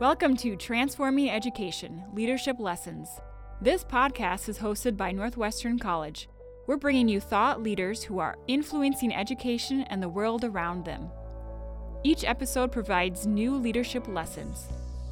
Welcome to Transforming Education Leadership Lessons. This podcast is hosted by Northwestern College. We're bringing you thought leaders who are influencing education and the world around them. Each episode provides new leadership lessons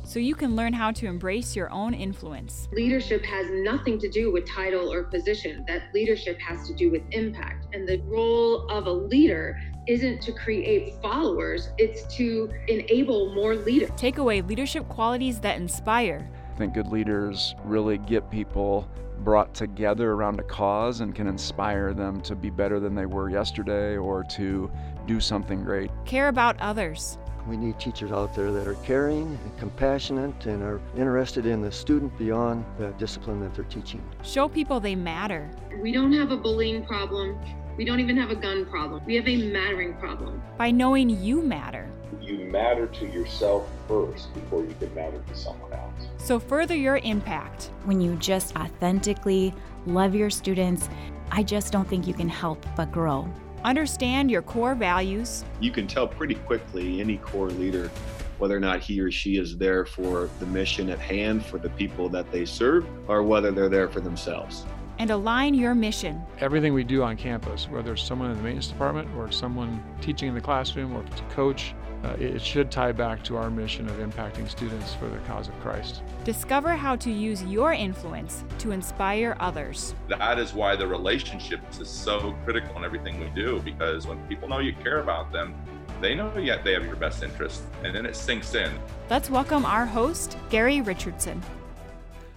so you can learn how to embrace your own influence. Leadership has nothing to do with title or position. That leadership has to do with impact. And the role of a leader isn't to create followers, it's to enable more leaders. Take away leadership qualities that inspire. I think good leaders really get people brought together around a cause and can inspire them to be better than they were yesterday or to do something great. Care about others. We need teachers out there that are caring and compassionate and are interested in the student beyond the discipline that they're teaching. Show people they matter. We don't have a bullying problem. We don't even have a gun problem. We have a mattering problem. By knowing you matter. You matter to yourself first before you can matter to someone else. So further your impact. When you just authentically love your students, I just don't think you can help but grow. Understand your core values. You can tell pretty quickly any core leader whether or not he or she is there for the mission at hand for the people that they serve or whether they're there for themselves. And align your mission. Everything we do on campus, whether it's someone in the maintenance department or someone teaching in the classroom or to coach, uh, it should tie back to our mission of impacting students for the cause of Christ. Discover how to use your influence to inspire others. That is why the relationships is so critical in everything we do because when people know you care about them, they know yet they have your best interest, and then it sinks in. Let's welcome our host, Gary Richardson.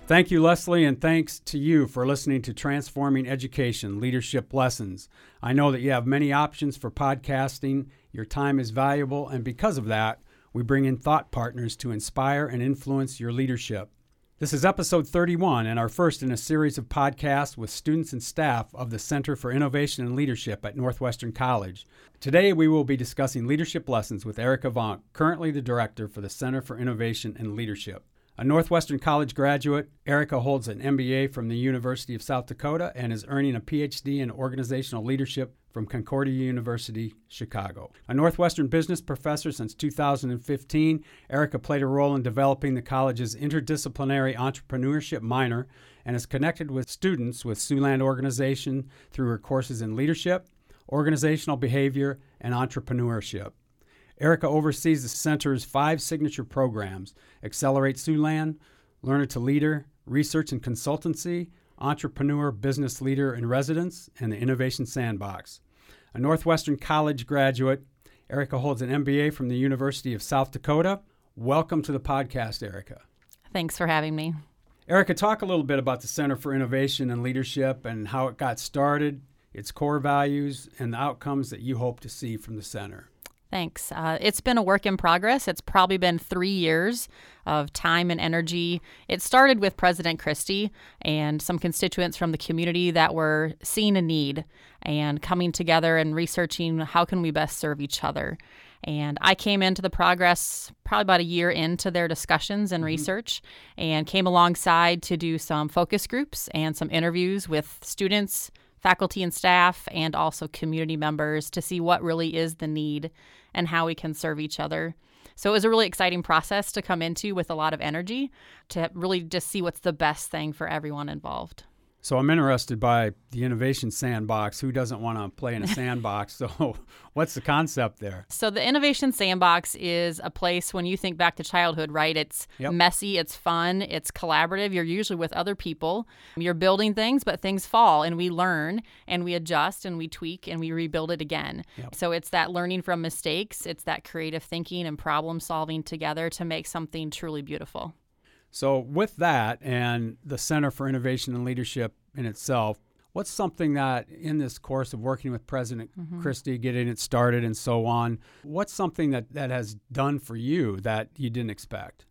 Thank you, Leslie, and thanks to you for listening to Transforming Education Leadership Lessons. I know that you have many options for podcasting. Your time is valuable, and because of that, we bring in thought partners to inspire and influence your leadership. This is episode 31 and our first in a series of podcasts with students and staff of the Center for Innovation and Leadership at Northwestern College. Today we will be discussing leadership lessons with Erica Vonk, currently the director for the Center for Innovation and Leadership. A Northwestern College graduate, Erica holds an MBA from the University of South Dakota and is earning a PhD in organizational leadership from Concordia University, Chicago. A Northwestern business professor since 2015, Erica played a role in developing the college's interdisciplinary entrepreneurship minor and is connected with students with Siouxland Organization through her courses in leadership, organizational behavior, and entrepreneurship. Erica oversees the center's five signature programs Accelerate Siouxland, Learner to Leader, Research and Consultancy, Entrepreneur Business Leader in Residence, and the Innovation Sandbox. A Northwestern College graduate, Erica holds an MBA from the University of South Dakota. Welcome to the podcast, Erica. Thanks for having me. Erica, talk a little bit about the Center for Innovation and Leadership and how it got started, its core values, and the outcomes that you hope to see from the center. Thanks. Uh, it's been a work in progress. It's probably been three years of time and energy. It started with President Christy and some constituents from the community that were seeing a need and coming together and researching how can we best serve each other. And I came into the progress probably about a year into their discussions and mm-hmm. research and came alongside to do some focus groups and some interviews with students, faculty and staff, and also community members to see what really is the need and how we can serve each other. So it was a really exciting process to come into with a lot of energy to really just see what's the best thing for everyone involved. So I'm interested by the innovation sandbox. Who doesn't want to play in a sandbox? so what's the concept there? So the innovation sandbox is a place when you think back to childhood, right? It's yep. messy, it's fun, it's collaborative. You're usually with other people. You're building things, but things fall and we learn and we adjust and we tweak and we rebuild it again. Yep. So it's that learning from mistakes, it's that creative thinking and problem solving together to make something truly beautiful. So, with that and the Center for Innovation and Leadership in itself, what's something that in this course of working with President mm-hmm. Christy, getting it started and so on, what's something that, that has done for you that you didn't expect?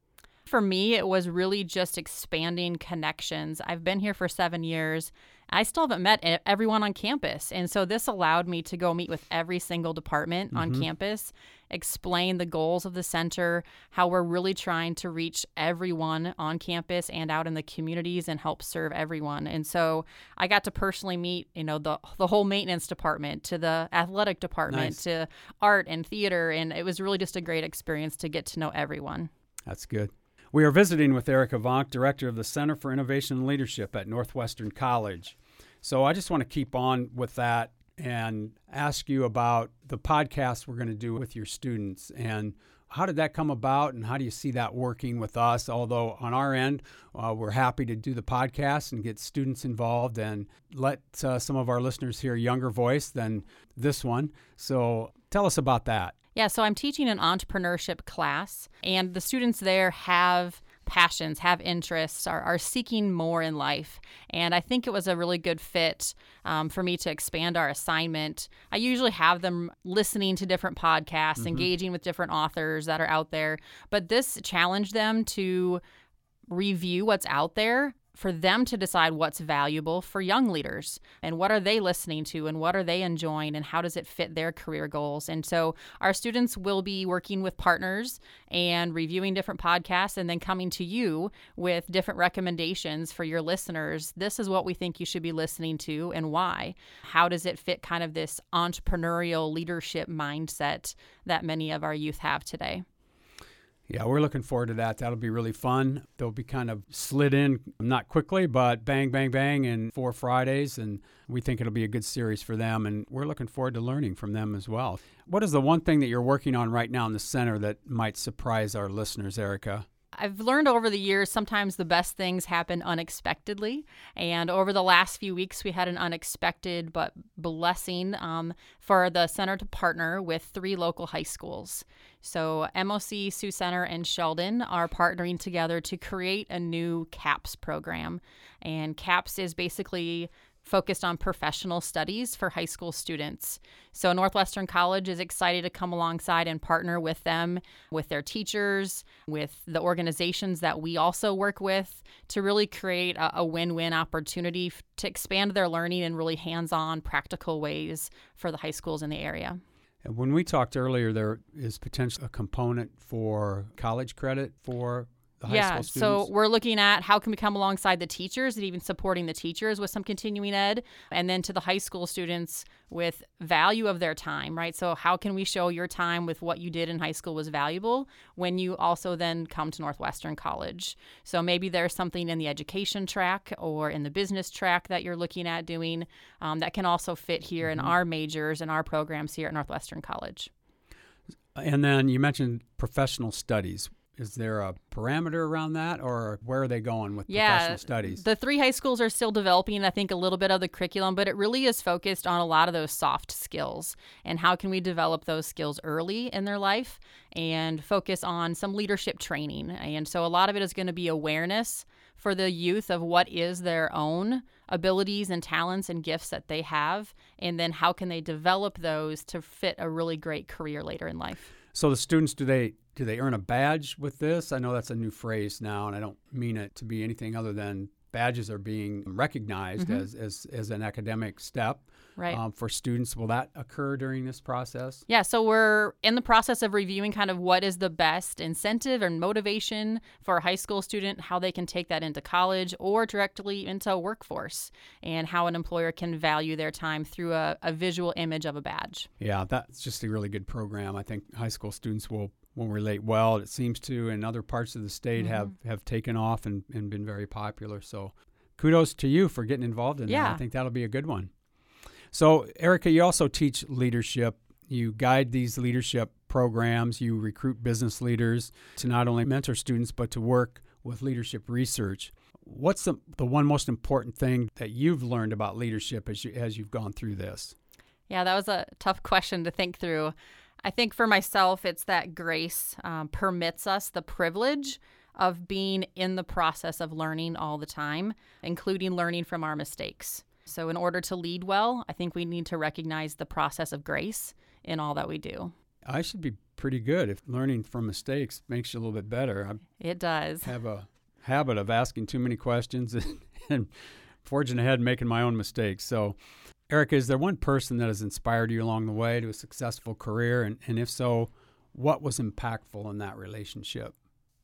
For me, it was really just expanding connections. I've been here for seven years I still haven't met everyone on campus. And so this allowed me to go meet with every single department mm-hmm. on campus, explain the goals of the center, how we're really trying to reach everyone on campus and out in the communities and help serve everyone. And so I got to personally meet, you know, the the whole maintenance department to the athletic department nice. to art and theater and it was really just a great experience to get to know everyone. That's good. We are visiting with Erica Vonk, Director of the Center for Innovation and Leadership at Northwestern College. So I just want to keep on with that and ask you about the podcast we're going to do with your students. And how did that come about and how do you see that working with us? Although on our end uh, we're happy to do the podcast and get students involved and let uh, some of our listeners hear a younger voice than this one. So tell us about that yeah, so I'm teaching an entrepreneurship class, and the students there have passions, have interests, are, are seeking more in life. And I think it was a really good fit um, for me to expand our assignment. I usually have them listening to different podcasts, mm-hmm. engaging with different authors that are out there, but this challenged them to review what's out there for them to decide what's valuable for young leaders and what are they listening to and what are they enjoying and how does it fit their career goals. And so our students will be working with partners and reviewing different podcasts and then coming to you with different recommendations for your listeners. This is what we think you should be listening to and why. How does it fit kind of this entrepreneurial leadership mindset that many of our youth have today? Yeah, we're looking forward to that. That'll be really fun. They'll be kind of slid in, not quickly, but bang, bang, bang in four Fridays. And we think it'll be a good series for them. And we're looking forward to learning from them as well. What is the one thing that you're working on right now in the center that might surprise our listeners, Erica? I've learned over the years sometimes the best things happen unexpectedly. And over the last few weeks, we had an unexpected but blessing um, for the center to partner with three local high schools. So, MOC, Sioux Center, and Sheldon are partnering together to create a new CAPS program. And CAPS is basically focused on professional studies for high school students. So, Northwestern College is excited to come alongside and partner with them, with their teachers, with the organizations that we also work with to really create a, a win win opportunity f- to expand their learning in really hands on, practical ways for the high schools in the area. When we talked earlier, there is potentially a component for college credit for yeah, so we're looking at how can we come alongside the teachers and even supporting the teachers with some continuing ed, and then to the high school students with value of their time, right? So how can we show your time with what you did in high school was valuable when you also then come to Northwestern College? So maybe there's something in the education track or in the business track that you're looking at doing um, that can also fit here mm-hmm. in our majors and our programs here at Northwestern College. And then you mentioned professional studies is there a parameter around that or where are they going with yeah, professional studies? the three high schools are still developing i think a little bit of the curriculum but it really is focused on a lot of those soft skills and how can we develop those skills early in their life and focus on some leadership training. And so a lot of it is going to be awareness for the youth of what is their own abilities and talents and gifts that they have and then how can they develop those to fit a really great career later in life so the students do they do they earn a badge with this? I know that's a new phrase now, and I don't mean it to be anything other than badges are being recognized mm-hmm. as, as, as an academic step right. um, for students. Will that occur during this process? Yeah, so we're in the process of reviewing kind of what is the best incentive and motivation for a high school student, how they can take that into college or directly into a workforce, and how an employer can value their time through a, a visual image of a badge. Yeah, that's just a really good program. I think high school students will will relate well. It seems to in other parts of the state mm-hmm. have, have taken off and, and been very popular. So kudos to you for getting involved in yeah. that. I think that'll be a good one. So, Erica, you also teach leadership. You guide these leadership programs. You recruit business leaders to not only mentor students, but to work with leadership research. What's the, the one most important thing that you've learned about leadership as, you, as you've gone through this? Yeah, that was a tough question to think through. I think for myself, it's that grace um, permits us the privilege of being in the process of learning all the time, including learning from our mistakes. So, in order to lead well, I think we need to recognize the process of grace in all that we do. I should be pretty good if learning from mistakes makes you a little bit better. I it does. Have a habit of asking too many questions and, and forging ahead and making my own mistakes. So, Erica, is there one person that has inspired you along the way to a successful career? And, and if so, what was impactful in that relationship?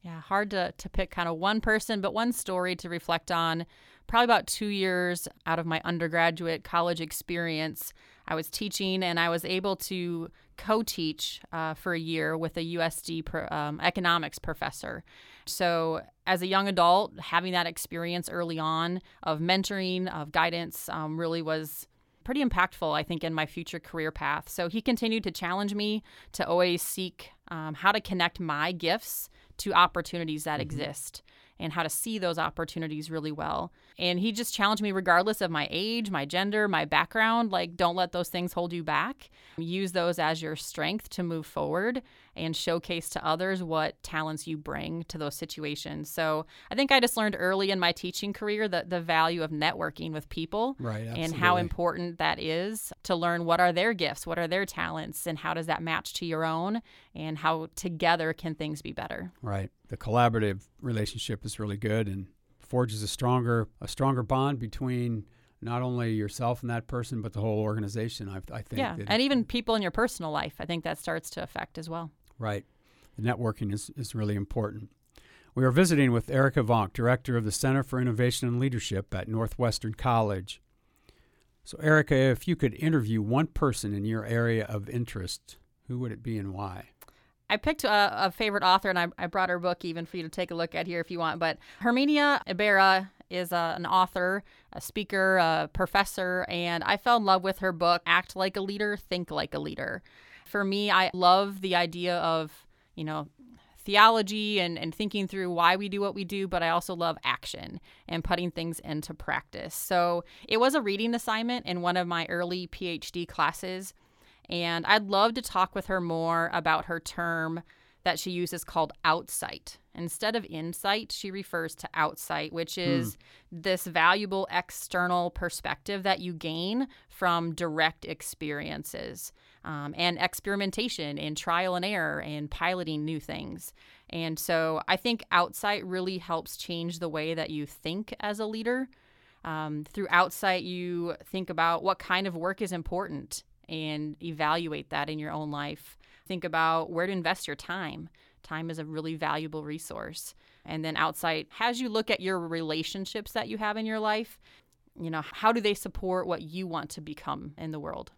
Yeah, hard to, to pick kind of one person, but one story to reflect on. Probably about two years out of my undergraduate college experience, I was teaching and I was able to co teach uh, for a year with a USD pro, um, economics professor. So, as a young adult, having that experience early on of mentoring, of guidance, um, really was pretty impactful, I think, in my future career path. So, he continued to challenge me to always seek um, how to connect my gifts to opportunities that mm-hmm. exist and how to see those opportunities really well. And he just challenged me, regardless of my age, my gender, my background, like, don't let those things hold you back. Use those as your strength to move forward and showcase to others what talents you bring to those situations. So I think I just learned early in my teaching career that the value of networking with people right, and how important that is to learn what are their gifts, what are their talents, and how does that match to your own, and how together can things be better. Right. The collaborative relationship is really good and forges a stronger a stronger bond between not only yourself and that person, but the whole organization. I, I think. Yeah, and even people in your personal life. I think that starts to affect as well. Right. The networking is, is really important. We are visiting with Erica Vonk, Director of the Center for Innovation and Leadership at Northwestern College. So, Erica, if you could interview one person in your area of interest, who would it be and why? I picked a, a favorite author, and I, I, brought her book even for you to take a look at here if you want. But Herminia Ibarra is a, an author, a speaker, a professor, and I fell in love with her book, Act Like a Leader, Think Like a Leader. For me, I love the idea of, you know, theology and, and thinking through why we do what we do, but I also love action and putting things into practice. So it was a reading assignment in one of my early PhD classes. And I'd love to talk with her more about her term that she uses called outsight. Instead of insight, she refers to outsight, which hmm. is this valuable external perspective that you gain from direct experiences um, and experimentation and trial and error and piloting new things. And so I think outsight really helps change the way that you think as a leader. Um, through outsight, you think about what kind of work is important and evaluate that in your own life. Think about where to invest your time. Time is a really valuable resource. And then outsight, has you look at your relationships that you have in your life. You know, how do they support what you want to become in the world?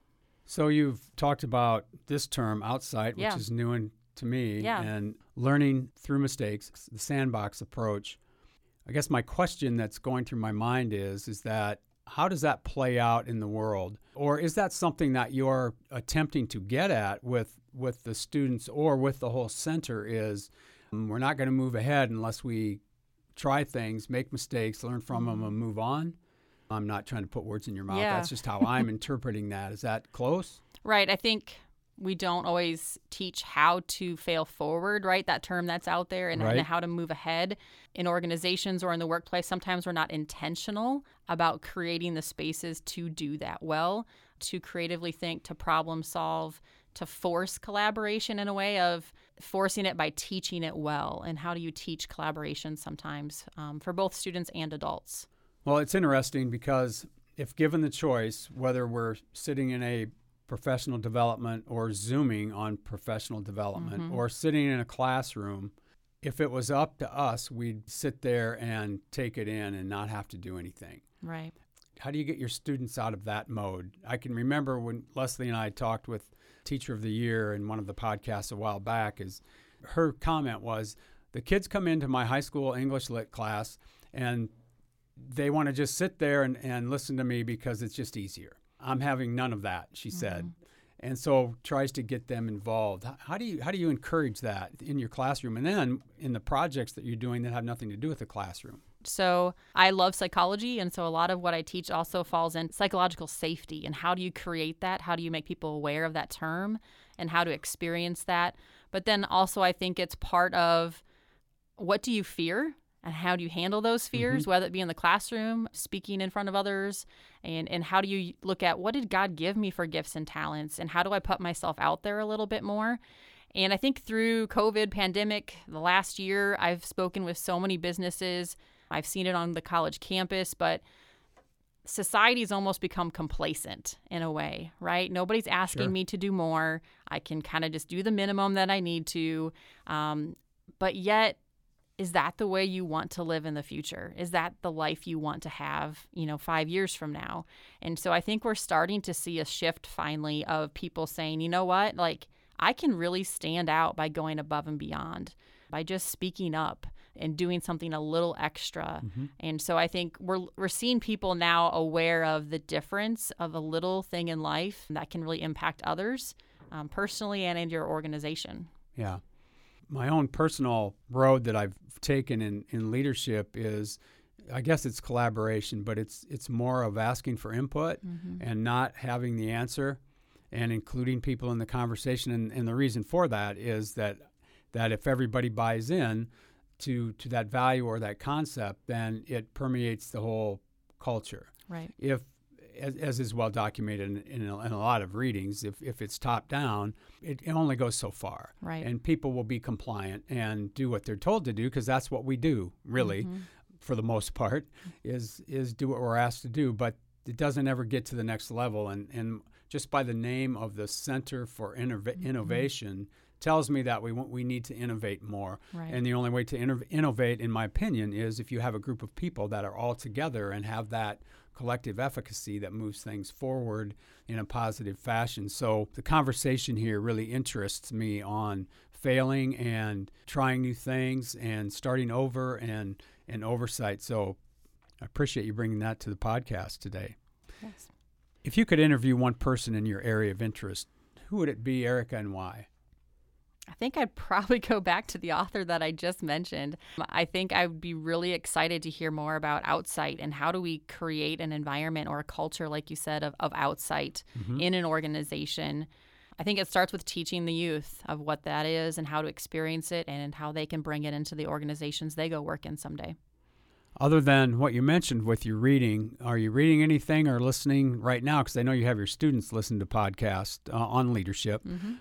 So you've talked about this term outsight, which yeah. is new and to me, yeah. and learning through mistakes, the sandbox approach. I guess my question that's going through my mind is is that how does that play out in the world? Or is that something that you're attempting to get at with with the students or with the whole center is um, we're not going to move ahead unless we try things, make mistakes, learn from them and move on? I'm not trying to put words in your mouth. Yeah. That's just how I'm interpreting that. Is that close? Right. I think we don't always teach how to fail forward, right? That term that's out there and, right. and, how to move ahead in organizations or in the workplace. Sometimes we're not intentional about creating the spaces to do that well, to creatively think, to problem solve, to force collaboration in a way of forcing it by teaching it well. And how do you teach collaboration sometimes um, for both students and adults? Well, it's interesting because if given the choice, whether we're sitting in a professional development or zooming on professional development mm-hmm. or sitting in a classroom if it was up to us we'd sit there and take it in and not have to do anything. Right. How do you get your students out of that mode? I can remember when leslie and i talked with teacher of the year in one of the podcasts a while back is her comment was the kids come into my high school english lit class and they want to just sit there and, and listen to me because it's just easier I'm having none of that, she mm-hmm. said. And so tries to get them involved. How do you how do you encourage that in your classroom and then in the projects that you're doing that have nothing to do with the classroom? So I love psychology, and so a lot of what I teach also falls in psychological safety. And how do you create that? How do you make people aware of that term and how to experience that? But then also, I think it's part of what do you fear and how do you handle those fears, mm-hmm. whether it be in the classroom, speaking in front of others, and, and how do you look at what did God give me for gifts and talents, and how do I put myself out there a little bit more? And I think through COVID pandemic, the last year, I've spoken with so many businesses. I've seen it on the college campus, but society's almost become complacent in a way, right? Nobody's asking sure. me to do more. I can kind of just do the minimum that I need to. Um, but yet, is that the way you want to live in the future? Is that the life you want to have, you know, five years from now? And so I think we're starting to see a shift finally of people saying, you know what, like I can really stand out by going above and beyond, by just speaking up and doing something a little extra. Mm-hmm. And so I think we're we're seeing people now aware of the difference of a little thing in life that can really impact others um, personally and in your organization. Yeah. My own personal road that I've taken in, in leadership is I guess it's collaboration, but it's it's more of asking for input mm-hmm. and not having the answer and including people in the conversation. And, and the reason for that is that that if everybody buys in, to to that value or that concept, then it permeates the whole culture. Right. If as, as is well documented in, in, a, in, a, lot of readings, if, if it's top down, it, it, only goes so far. Right. And people will be compliant and do what they're told to do because that's what we do, really, mm-hmm. for the most part, is is do what we're asked to do. But it doesn't ever get to the next level. And, and just by the name of the Center for Innov- mm-hmm. Innovation, tells me that we want, we need to innovate more. Right. And the only way to inno- innovate, in my opinion, is if you have a group of people that are all together and have that collective efficacy that moves things forward in a positive fashion. So the conversation here really interests me on failing and trying new things and starting over and and oversight. So I appreciate you bringing that to the podcast today. Yes. If you could interview one person in your area of interest, who would it be, Erica, and why? I think I'd probably go back to the author that I just mentioned. I think I would be really excited to hear more about Outsight and how do we create an environment or a culture, like you said, of, of Outsight mm-hmm. in an organization. I think it starts with teaching the youth of what that is and how to experience it and how they can bring it into the organizations they go work in someday. Other than what you mentioned with your reading, are you reading anything or listening right now? Because I know you have your students listen to podcasts uh, on leadership. Mm-hmm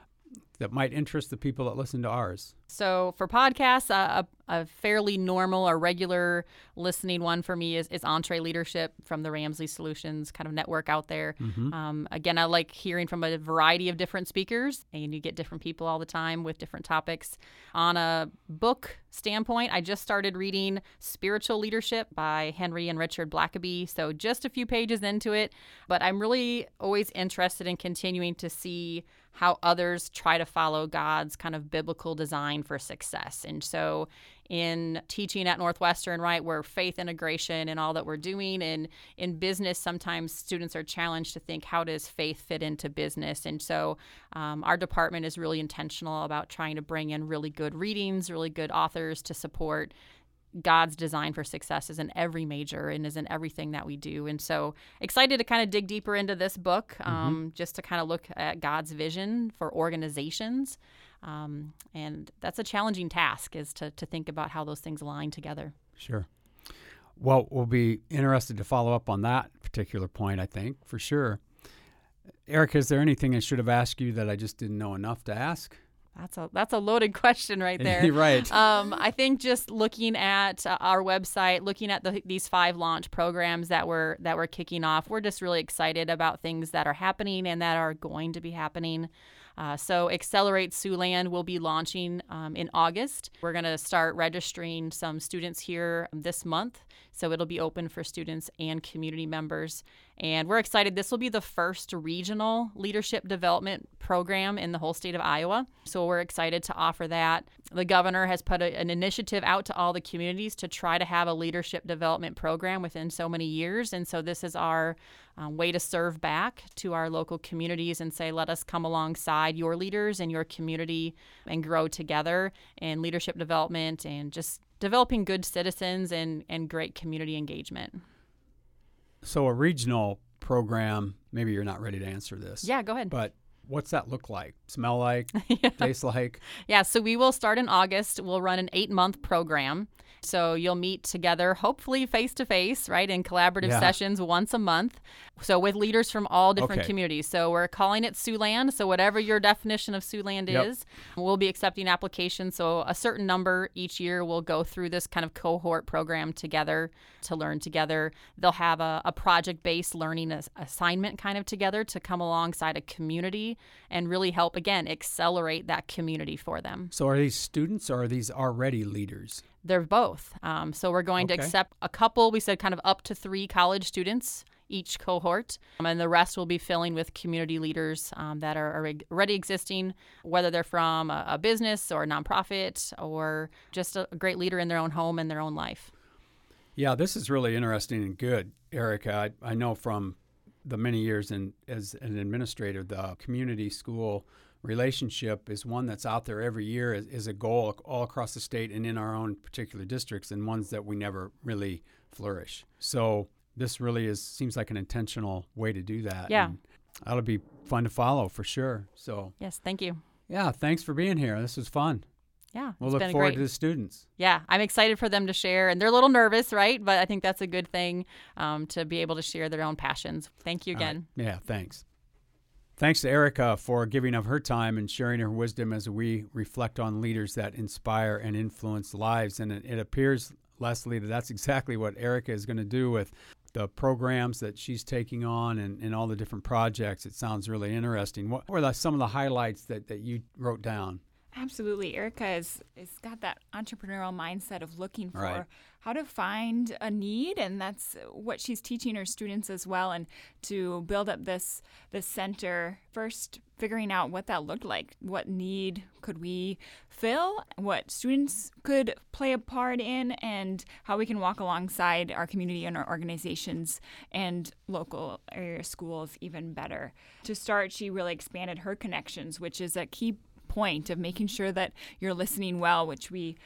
that might interest the people that listen to ours? So for podcasts, uh, a, a, fairly normal or regular listening one for me is, is EntreLeadership from the Ramsey Solutions kind of network out there. Mm-hmm. Um, again, I like hearing from a variety of different speakers, and you get different people all the time with different topics. On a book standpoint, I just started reading Spiritual Leadership by Henry and Richard Blackaby. So just a few pages into it, but I'm really always interested in continuing to see how others try to follow God's kind of biblical design for success. And so in teaching at Northwestern, right, where faith integration and all that we're doing. And in business, sometimes students are challenged to think, how does faith fit into business? And so um, our department is really intentional about trying to bring in really good readings, really good authors to support God's design for success is in every major and is in everything that we do. And so excited to kind of dig deeper into this book, mm-hmm. um, mm-hmm. just to kind of look at God's vision for organizations. Um, and that's a challenging task is to, to think about how those things align together. Sure. Well, we'll be interested to follow up on that particular point, I think, for sure. Eric, is there anything I should have asked you that I just didn't know enough to ask? That's a that's a loaded question right there. right. Um, I think just looking at uh, our website, looking at the, these five launch programs that we're that we're kicking off, we're just really excited about things that are happening and that are going to be happening. Uh, so, Accelerate Siouxland will be launching um, in August. We're going to start registering some students here this month. So, it'll be open for students and community members. And we're excited. This will be the first regional leadership development program in the whole state of Iowa. So we're excited to offer that. The governor has put a, an initiative out to all the communities to try to have a leadership development program within so many years. And so this is our um, way to serve back to our local communities and say, let us come alongside your leaders and your community and grow together in leadership development and just developing good citizens and, and great community engagement. So a regional program, maybe you're not ready to answer this. Yeah, go ahead. But what's that look like? Smell like? yeah. Taste like? Yeah, so we will start in August. We'll run an eight month program. So you'll meet together, hopefully face to face, right, in collaborative yeah. sessions once a month. So with leaders from all different okay. communities. So we're calling it Siouxland. So whatever your definition of Siouxland yep. is, we'll be accepting applications. So a certain number each year will go through this kind of cohort program together to learn together. They'll have a, a project based learning assignment kind of together to come alongside a community and really help, again, accelerate that community for them. So are these students or are these already leaders? They're both. Um, so we're going Okay. to accept a couple. We said kind of up to three college students each cohort, um, and the rest will be filling with community leaders um, that are already existing, whether they're from a, a business or a nonprofit or just a, great leader in their own home and their own life. Yeah, this is really interesting and good, Erica. I, I know from the many years in, as an administrator, the community school relationship is one that's out there every year is, is a goal all across the state and in our own particular districts and ones that we never really flourish. So this really is seems like an intentional way to do that. Yeah. and that'll be fun to follow for sure. So Yes, thank you. yeah, thanks for being here. This was fun. Yeah, We'll it's look been forward great. to the students. Yeah, I'm excited for them to share, and they're a little nervous, right? But I think that's a good thing um, to be able to share their own passions. Thank you All right. again. Yeah, thanks. Thanks to Erica for giving of her time and sharing her wisdom as we reflect on leaders that inspire and influence lives. And it, it appears, Leslie, that that's exactly what Erica is going to do with the programs that she's taking on and, and all the different projects. It sounds really interesting. What were the, some of the highlights that, that you wrote down? Absolutely. Erica is, is got that entrepreneurial mindset of looking for Right. how to find a need and that's what she's teaching her students as well and to build up this this center first figuring out what that looked like what need could we fill what students could play a part in and how we can walk alongside our community and our organizations and local area schools even better to start she really expanded her connections which is a key point of making sure that you're listening well, which we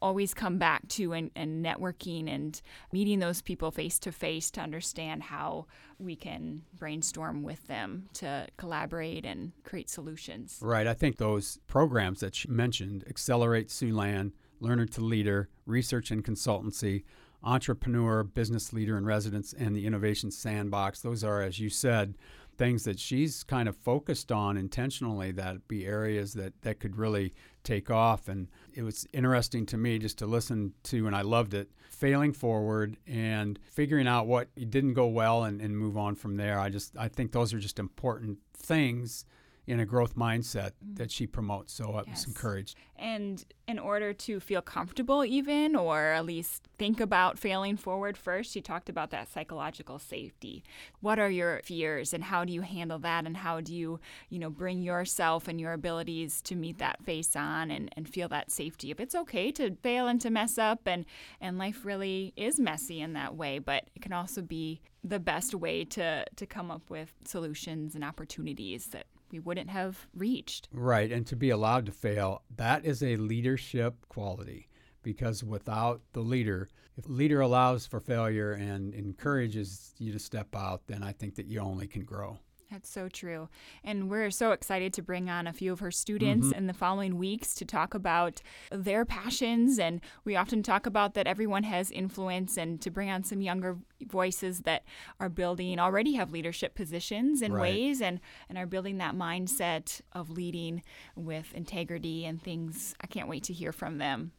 always come back to and, and networking and meeting those people face to face to understand how we can brainstorm with them to collaborate and create solutions. Right. I think those programs that she mentioned Accelerate Siouxland, Learner to Leader, Research and Consultancy, Entrepreneur, Business Leader in Residence, and the Innovation Sandbox those are, as you said, things that she's kind of focused on intentionally that be areas that, that could really take off. And it was interesting to me just to listen to, and I loved it, failing forward and figuring out what didn't go well and, and move on from there. I just, I think those are just important things in a growth mindset mm. that she promotes. So I was encouraged. And in order to feel comfortable, even, or at least think about failing forward first, she talked about that psychological safety. What are your fears and how do you handle that? And how do you, you know, bring yourself and your abilities to meet that face on and, and feel that safety? If it's okay to fail and to mess up, and, and life really is messy in that way, but it can also be the best way to, to come up with solutions and opportunities that we wouldn't have reached. Right. And to be allowed to fail, that is a leadership quality because without the leader, if leader allows for failure and encourages you to step out, then I think that you only can grow. That's so true. And we're so excited to bring on a few of her students mm-hmm. in the following weeks to talk about their passions. And we often talk about that everyone has influence and to bring on some younger voices that are building, already have leadership positions in Right. ways and, and are building that mindset of leading with integrity and things. I can't wait to hear from them.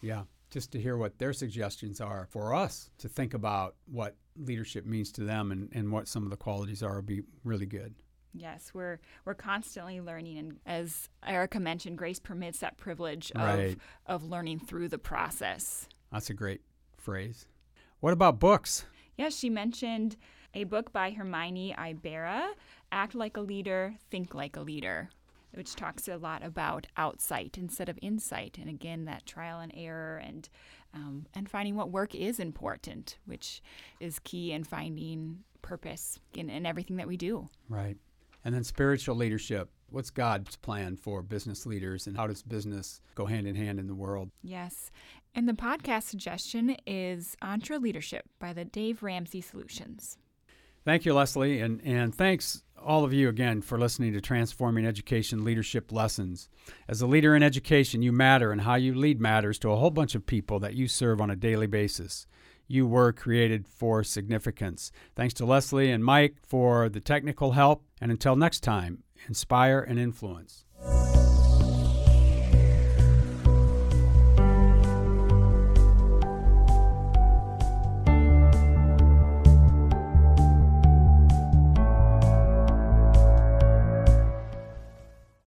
Yeah. Just to hear what their suggestions are for us to think about what leadership means to them and, and what some of the qualities are would be really good. Yes, we're we're constantly learning, and as Erica mentioned, grace permits that privilege of Right. of learning through the process. That's a great phrase. What about books? Yes, she mentioned a book by Herminia Ibarra, "Act Like a Leader, Think Like a Leader," which talks a lot about outsight instead of insight, and again that trial and error and um, and finding what work is important, which is key in finding purpose in, in everything that we do. Right. And then spiritual leadership. What's God's plan for business leaders and how does business go hand in hand in the world? Yes. And the podcast suggestion is EntreLeadership by the Dave Ramsey Solutions. Thank you, Leslie, and, and thanks all of you again for listening to Transforming Education Leadership Lessons. As a leader in education, you matter, and how you lead matters to a whole bunch of people that you serve on a daily basis. You were created for significance. Thanks to Leslie and Mike for the technical help, and until next time, inspire and influence.